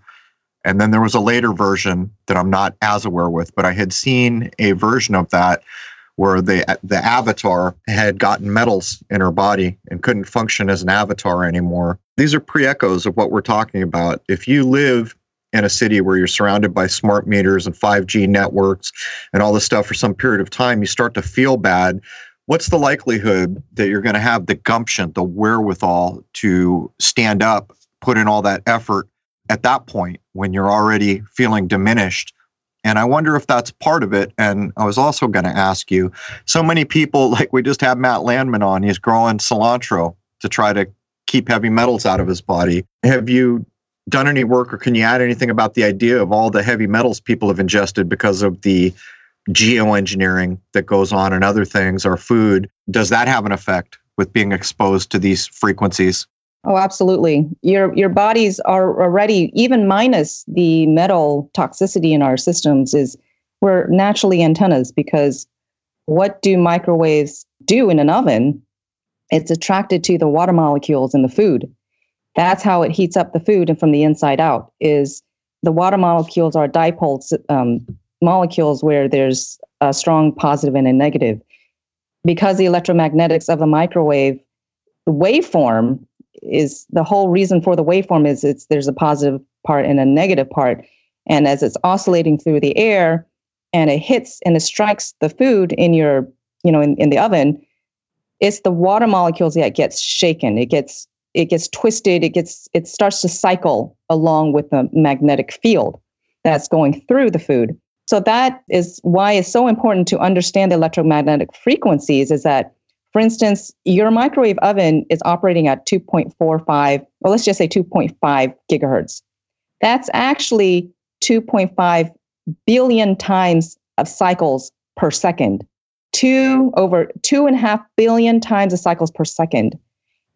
And then there was a later version that I'm not as aware with, but I had seen a version of that where the the avatar had gotten metals in her body and couldn't function as an avatar anymore. These are pre-echoes of what we're talking about. If you live in a city where you're surrounded by smart meters and 5G networks and all this stuff for some period of time, you start to feel bad. What's the likelihood that you're going to have the gumption, the wherewithal to stand up, put in all that effort at that point when you're already feeling diminished? And I wonder if that's part of it. And I was also going to ask you so many people, <laughs> like we just had Matt Landman on, he's growing cilantro to try to keep heavy metals out of his body. Have you done any work or can you add anything about the idea of all the heavy metals people have ingested because of the geoengineering that goes on and other things, our food? Does that have an effect with being exposed to these frequencies? Oh, absolutely. Your your bodies are already even minus the metal toxicity in our systems is we're naturally antennas because what do microwaves do in an oven? It's attracted to the water molecules in the food. That's how it heats up the food and from the inside out is the water molecules are dipole um, molecules where there's a strong positive and a negative. Because the electromagnetics of the microwave, the waveform is the whole reason for the waveform is it's there's a positive part and a negative part. And as it's oscillating through the air and it hits and it strikes the food in your, you know, in, in the oven, it's the water molecules that gets shaken. It gets it gets twisted it gets it starts to cycle along with the magnetic field that's going through the food. So that is why it's so important to understand the electromagnetic frequencies is that for instance your microwave oven is operating at 2.45 well let's just say 2.5 gigahertz. That's actually 2.5 billion times of cycles per second. Two over two and a half billion times of cycles per second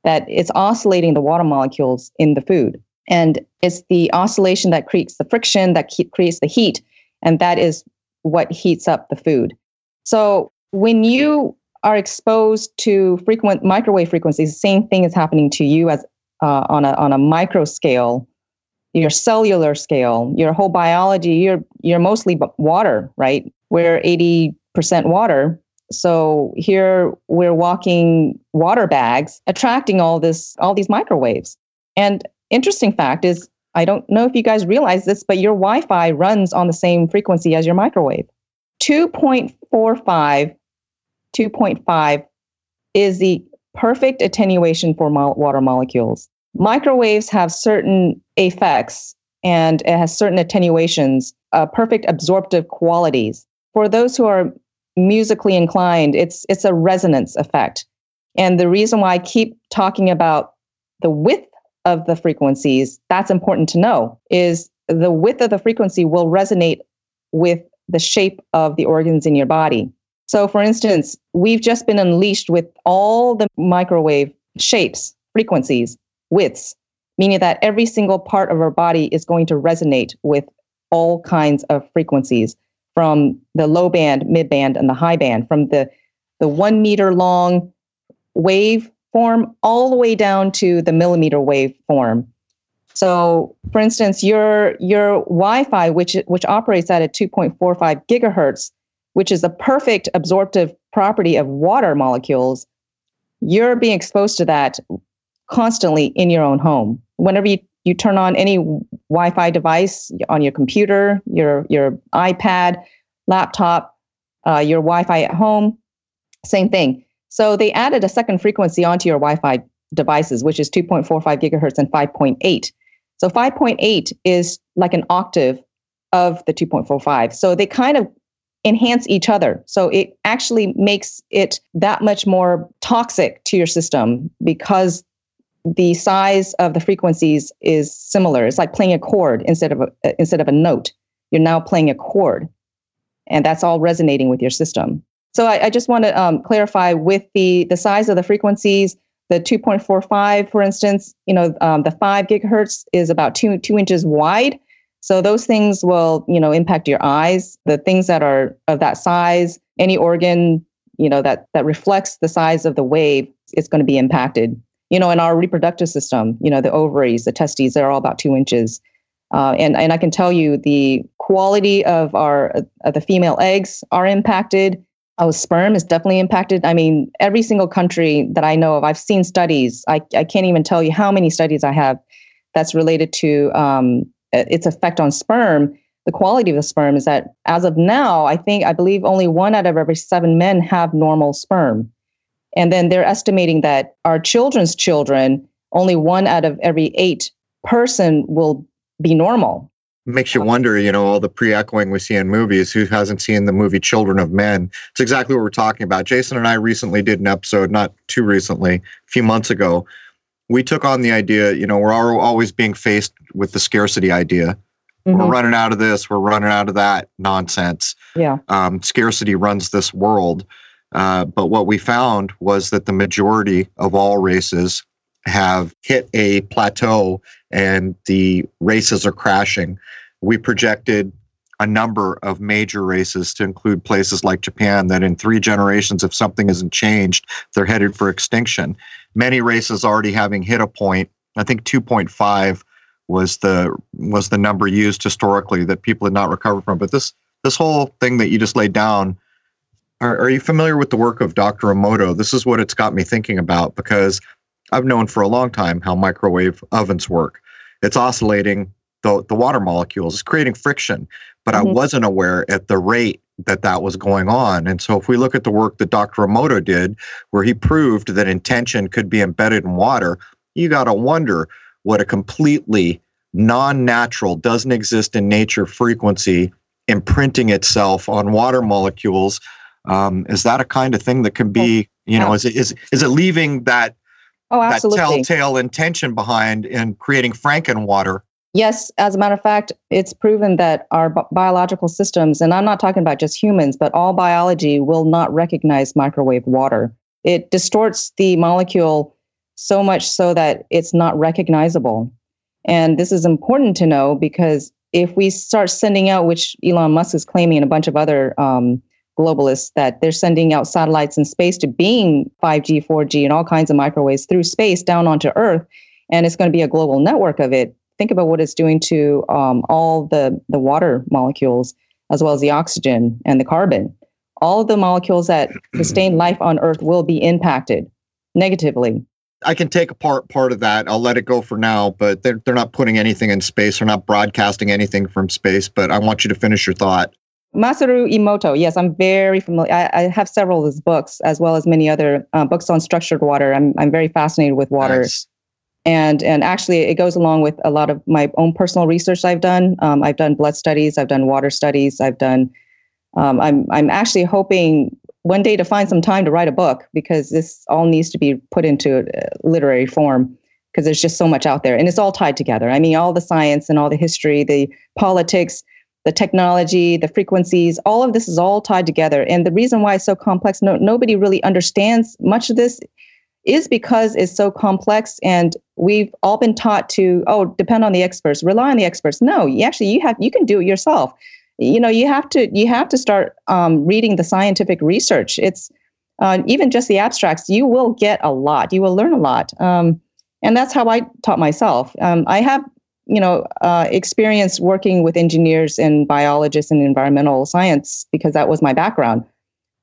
that it's oscillating the water molecules in the food. And it's the oscillation that creates the friction that keep, creates the heat. And that is what heats up the food. So when you are exposed to frequent microwave frequencies, the same thing is happening to you as uh, on a on a micro scale, your cellular scale, your whole biology. You're you're mostly water, right? We're eighty percent water, so here we're walking water bags, attracting all this, all these microwaves. And interesting fact is, I don't know if you guys realize this, but your Wi-Fi runs on the same frequency as your microwave. 2.45, 2.5 is the perfect attenuation for mo- water molecules. Microwaves have certain effects and it has certain attenuations, uh, perfect absorptive qualities. For those who are musically inclined, it's it's a resonance effect. And the reason why I keep talking about the width of the frequencies, that's important to know, is the width of the frequency will resonate with the shape of the organs in your body. So, for instance, we've just been unleashed with all the microwave shapes, frequencies, widths, meaning that every single part of our body is going to resonate with all kinds of frequencies from the low band, mid band, and the high band, from the, the one meter long wave form all the way down to the millimeter wave form. So, for instance, your your Wi-Fi, which which operates at a 2.45 gigahertz, which is the perfect absorptive property of water molecules, you're being exposed to that constantly in your own home. Whenever you you turn on any Wi-Fi device on your computer, your your iPad, laptop, uh, your Wi-Fi at home, same thing. So they added a second frequency onto your Wi-Fi devices, which is 2.45 gigahertz and 5.8. So 5.8 is like an octave of the 2.45. So they kind of enhance each other. So it actually makes it that much more toxic to your system because the size of the frequencies is similar. It's like playing a chord instead of a, instead of a note. You're now playing a chord, and that's all resonating with your system. So I, I just want to um, clarify with the the size of the frequencies. The 2.45, for instance, you know, um, the five gigahertz is about two two inches wide. So those things will, you know, impact your eyes. The things that are of that size, any organ, you know, that that reflects the size of the wave, it's going to be impacted you know, in our reproductive system, you know, the ovaries, the testes, they're all about two inches. Uh, and, and I can tell you the quality of our uh, the female eggs are impacted. Our sperm is definitely impacted. I mean, every single country that I know of, I've seen studies. I, I can't even tell you how many studies I have that's related to um, its effect on sperm. The quality of the sperm is that as of now, I think I believe only one out of every seven men have normal sperm. And then they're estimating that our children's children, only one out of every eight person will be normal. Makes you wonder, you know, all the pre echoing we see in movies. Who hasn't seen the movie Children of Men? It's exactly what we're talking about. Jason and I recently did an episode, not too recently, a few months ago. We took on the idea, you know, we're always being faced with the scarcity idea. Mm-hmm. We're running out of this, we're running out of that nonsense. Yeah. Um, scarcity runs this world. Uh, but what we found was that the majority of all races have hit a plateau and the races are crashing. We projected a number of major races to include places like Japan that in three generations, if something isn't changed, they're headed for extinction. Many races already having hit a point. I think 2.5 was the was the number used historically that people had not recovered from. But this this whole thing that you just laid down are, are you familiar with the work of Dr. Emoto? This is what it's got me thinking about because I've known for a long time how microwave ovens work. It's oscillating the, the water molecules, it's creating friction, but mm-hmm. I wasn't aware at the rate that that was going on. And so if we look at the work that Dr. Emoto did, where he proved that intention could be embedded in water, you got to wonder what a completely non natural, doesn't exist in nature frequency imprinting itself on water molecules um, is that a kind of thing that can be, you know, is it is is it leaving that oh, that telltale intention behind in creating Frankenwater? Yes, as a matter of fact, it's proven that our bi- biological systems, and I'm not talking about just humans, but all biology will not recognize microwave water. It distorts the molecule so much so that it's not recognizable. And this is important to know because if we start sending out, which Elon Musk is claiming, and a bunch of other um, globalists that they're sending out satellites in space to beam 5G, 4G, and all kinds of microwaves through space down onto Earth, and it's going to be a global network of it. Think about what it's doing to um, all the the water molecules, as well as the oxygen and the carbon. All of the molecules that <clears throat> sustain life on Earth will be impacted negatively. I can take apart part of that. I'll let it go for now, but they're, they're not putting anything in space. They're not broadcasting anything from space. But I want you to finish your thought. Masaru Emoto, yes, I'm very familiar. I, I, have several of his books, as well as many other uh, books on structured water. I'm I'm very fascinated with water, nice. and and actually it goes along with a lot of my own personal research I've done. Um, I've done blood studies, I've done water studies, I've done. Um, I'm I'm actually hoping one day to find some time to write a book because this all needs to be put into literary form because there's just so much out there and it's all tied together. I mean, all the science and all the history, the politics the technology, the frequencies, all of this is all tied together. And the reason why it's so complex, no, nobody really understands much of this is because it's so complex and we've all been taught to oh depend on the experts rely on the experts. No you actually you have you can do it yourself. You know you have to you have to start um, reading the scientific research. It's uh, even just the abstracts you will get a lot. You will learn a lot. Um, and that's how i taught myself. Um, i have you know, uh, experience working with engineers and biologists and environmental science because that was my background.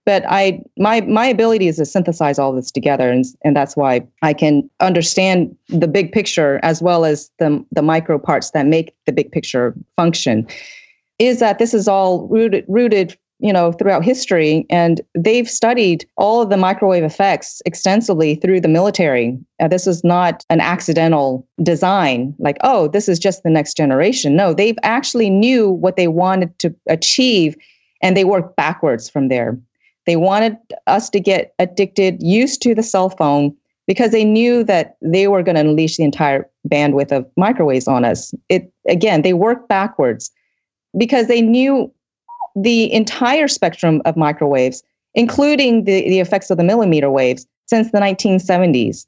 But I, my, my ability is to synthesize all this together, and and that's why I can understand the big picture as well as the the micro parts that make the big picture function. Is that this is all rooted rooted you know, throughout history, and they've studied all of the microwave effects extensively through the military. Uh, this is not an accidental design, like, oh, this is just the next generation. No, they've actually knew what they wanted to achieve, and they worked backwards from there. They wanted us to get addicted, used to the cell phone, because they knew that they were going to unleash the entire bandwidth of microwaves on us. It again, they worked backwards because they knew the entire spectrum of microwaves, including the, the effects of the millimeter waves, since the 1970s.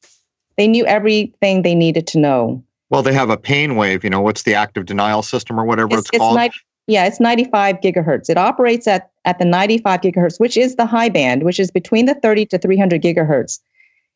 They knew everything they needed to know. Well, they have a pain wave. You know, what's the active denial system or whatever it's, it's, it's called? 90, yeah, it's 95 gigahertz. It operates at, at the 95 gigahertz, which is the high band, which is between the 30 to 300 gigahertz.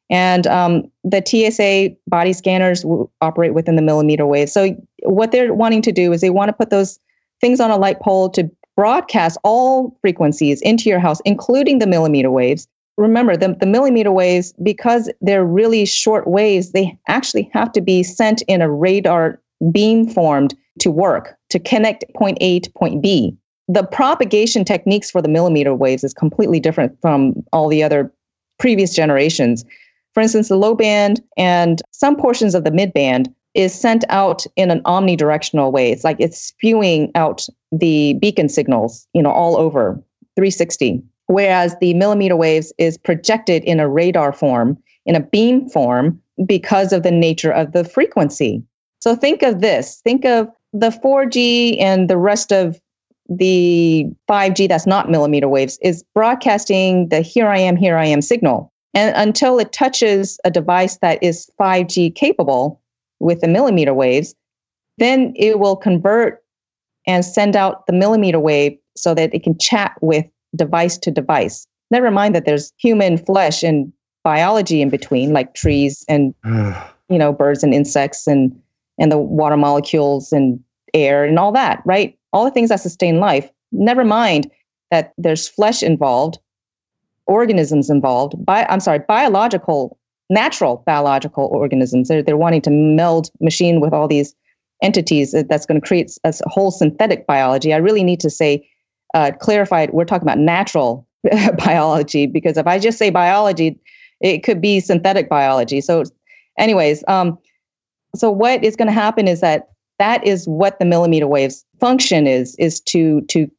And um, the TSA body scanners will operate within the millimeter wave. So, what they're wanting to do is they want to put those things on a light pole to broadcast all frequencies into your house, including the millimeter waves. Remember, the, the millimeter waves, because they're really short waves, they actually have to be sent in a radar beam formed to work to connect point A to point B. The propagation techniques for the millimeter waves is completely different from all the other previous generations. For instance, the low band and some portions of the mid band is sent out in an omnidirectional way. It's like it's spewing out the beacon signals, you know, all over 360. Whereas the millimeter waves is projected in a radar form, in a beam form, because of the nature of the frequency. So think of this think of the 4G and the rest of the 5G that's not millimeter waves is broadcasting the here I am, here I am signal. And until it touches a device that is 5G capable, with the millimeter waves, then it will convert and send out the millimeter wave so that it can chat with device to device. Never mind that there's human flesh and biology in between, like trees and <sighs> you know birds and insects and and the water molecules and air and all that, right? All the things that sustain life. Never mind that there's flesh involved, organisms involved. Bi- I'm sorry, biological natural biological organisms. They're, they're wanting to meld machine with all these entities that's going to create a whole synthetic biology. I really need to say, uh, clarify, we're talking about natural <laughs> biology because if I just say biology, it could be synthetic biology. So, anyways, um, so what is going to happen is that that is what the millimeter waves function is is to to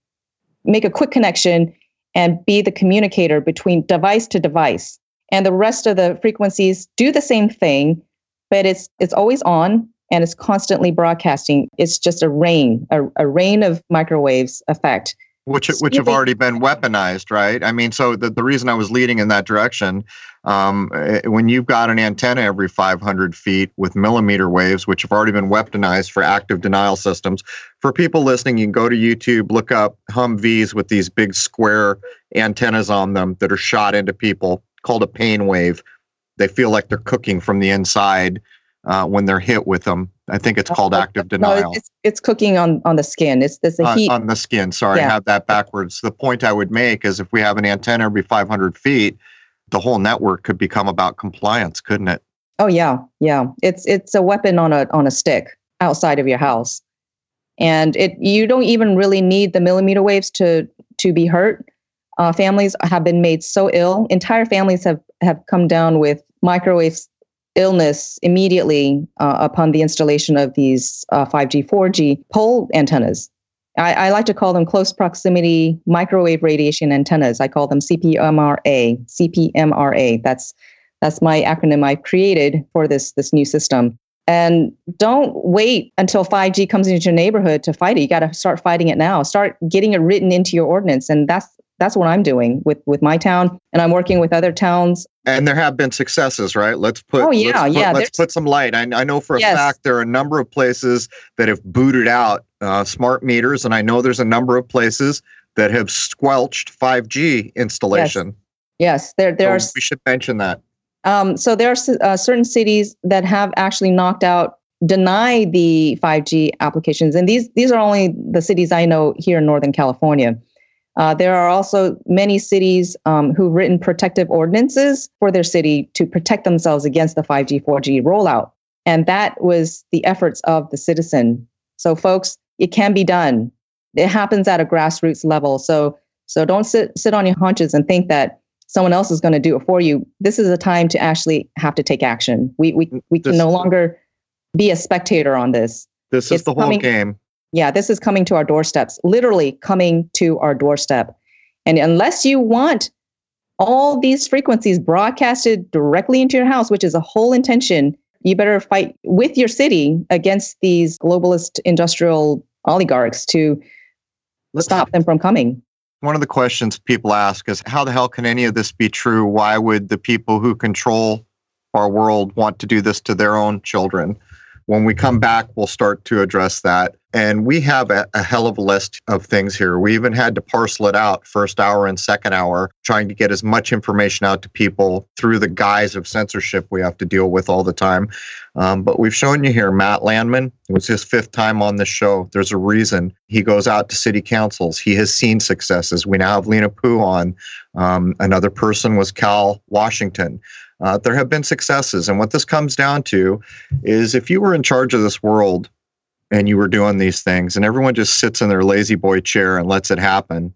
make a quick connection and be the communicator between device to device and the rest of the frequencies do the same thing but it's it's always on and it's constantly broadcasting. It's just a rain a, a rain of microwaves effect. Which which have already been weaponized right? I mean so the, the reason i was leading in that direction um, eh, when you've got an antenna every 500 feet with millimeter waves which have already been weaponized for active denial systems for people listening you can go to youtube look up humvees with these big square antennas on them that are shot into people called a pain wave. They feel like they're cooking from the inside uh, when they're hit with them. I think it's called active denial. No, it's, it's cooking on, on the skin. It's, the heat. On, the skin. Sorry, yeah. I have that backwards. The point I would make is if we have an antenna every 500 feet, the whole network could become about compliance, couldn't it? Oh yeah, yeah. It's it's a weapon on a on a stick outside of your house, and it you don't even really need the millimeter waves to to be hurt. Uh, families have been made so ill. Entire families have, have come down with microwave illness immediately uh, upon the installation of these uh, 5G, 4G pole antennas. I, I, like to call them close proximity microwave radiation antennas. I call them CPMRA. CPMRA. That's that's my acronym I've created for this this new system. And don't wait until 5G comes into your neighborhood to fight it. You got to start fighting it now. Start getting it written into your ordinance. And that's that's what I'm doing with with my town, and I'm working with other towns. And there have been successes, right? Let's put. Oh yeah, let's put, yeah. Let's put some light. I, I know for a yes. fact there are a number of places that have booted out uh, smart meters, and I know there's a number of places that have squelched 5G installation. Yes, yes there there so are. We should mention that. Um, so there are uh, certain cities that have actually knocked out deny the 5G applications, and these these are only the cities I know here in Northern California. Uh, there are also many cities um, who've written protective ordinances for their city to protect themselves against the 5G, 4G rollout. And that was the efforts of the citizen. So, folks, it can be done. It happens at a grassroots level. So, So don't sit sit on your haunches and think that someone else is going to do it for you. This is a time to actually have to take action. We we we can this, no longer be a spectator on this. This is it's the whole coming, game. Yeah, this is coming to our doorsteps, literally coming to our doorstep. And unless you want all these frequencies broadcasted directly into your house, which is a whole intention, you better fight with your city against these globalist industrial oligarchs to Let's, stop them from coming. One of the questions people ask is how the hell can any of this be true? Why would the people who control our world want to do this to their own children? When we come back, we'll start to address that. And we have a, a, hell of a list of things here. We even had to parcel it out first hour and second hour, trying to get as much information out to people through the guise of censorship we have to deal with all the time. Um, but we've shown you here Matt Landman. It was his fifth time on this show. There's a reason he goes out to city councils. He has seen successes. We now have Lena Pu on. Um, another person was Cal Washington. Uh, there have been successes. And what this comes down to is if you were in charge of this world and you were doing these things and everyone just sits in their lazy boy chair and lets it happen,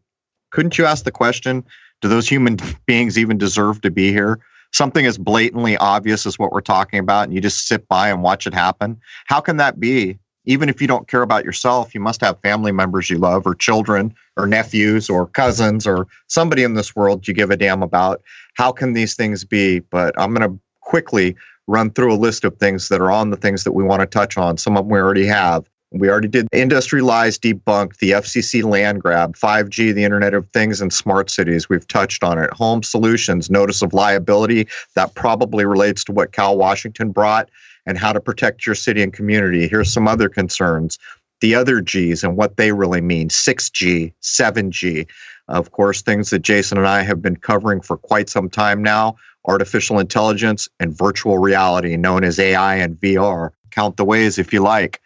couldn't you ask the question do those human <laughs> beings even deserve to be here? Something as blatantly obvious as what we're talking about, and you just sit by and watch it happen. How can that be? Even if you don't care about yourself, you must have family members you love, or children, or nephews, or cousins, or somebody in this world you give a damn about. How can these things be? But I'm going to quickly run through a list of things that are on the things that we want to touch on. Some of them we already have. We already did industry lies debunked, the FCC land grab, 5G, the Internet of Things, and smart cities. We've touched on it. Home solutions, notice of liability. That probably relates to what Cal Washington brought and how to protect your city and community. Here's some other concerns the other G's and what they really mean 6G, 7G. Of course, things that Jason and I have been covering for quite some time now artificial intelligence and virtual reality, known as AI and VR. Count the ways if you like.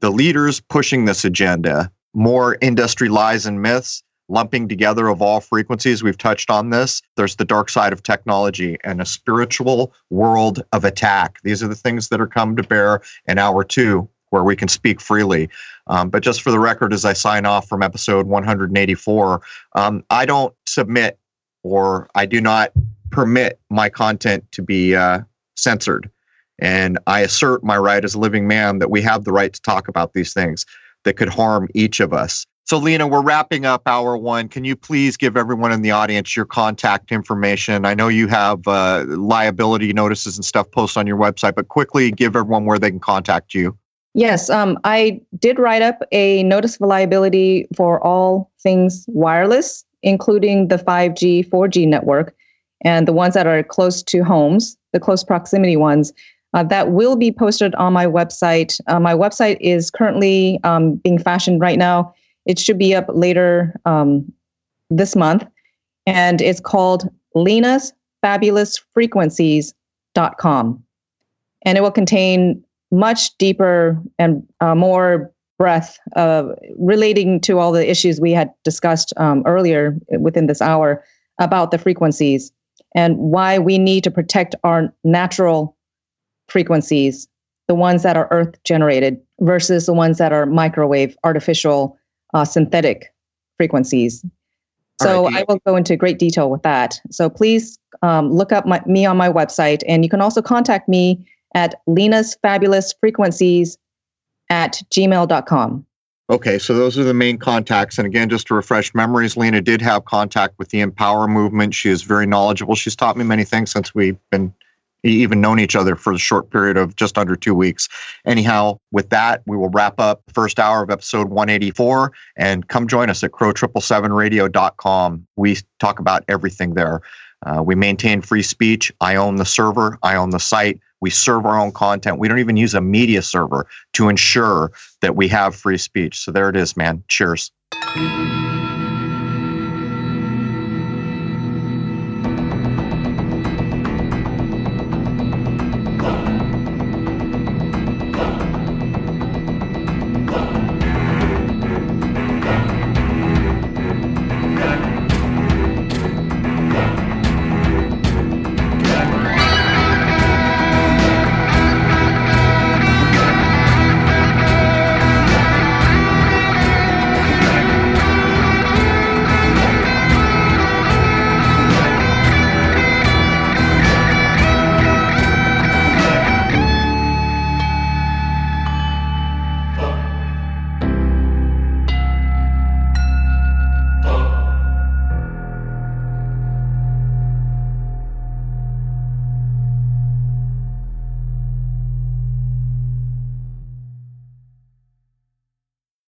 The leaders pushing this agenda, more industry lies and myths, lumping together of all frequencies. We've touched on this. There's the dark side of technology and a spiritual world of attack. These are the things that are come to bear in hour two where we can speak freely. Um, but just for the record, as I sign off from episode 184, um, I don't submit or I do not permit my content to be uh, censored. And I assert my right as a living man that we have the right to talk about these things that could harm each of us. So, Lena, we're wrapping up hour one. Can you please give everyone in the audience your contact information? I know you have uh, liability notices and stuff posted on your website, but quickly give everyone where they can contact you. Yes, um, I did write up a notice of liability for all things wireless, including the 5G, 4G network, and the ones that are close to homes, the close proximity ones. Uh, that will be posted on my website. Uh, my website is currently um, being fashioned right now. It should be up later um, this month, and it's called Lena's Fabulous Frequencies.com. And it will contain much deeper and uh, more breadth uh, relating to all the issues we had discussed um, earlier within this hour about the frequencies and why we need to protect our natural frequencies, the ones that are earth generated versus the ones that are microwave, artificial, uh, synthetic frequencies. So right, I will go into great detail with that. So please um, look up my, me on my website, and you can also contact me at Lena's Fabulous Frequencies at gmail.com. Okay, so those are the main contacts. And again, just to refresh memories, Lena did have contact with the Empower movement. She is very knowledgeable. She's taught me many things since we've been even known each other for a short period of just under two weeks. Anyhow, with that, we will wrap up the first hour of episode 184 and come join us at crow777radio.com. We talk about everything there. Uh, we maintain free speech. I own the server, I own the site. We serve our own content. We don't even use a media server to ensure that we have free speech. So there it is, man. Cheers.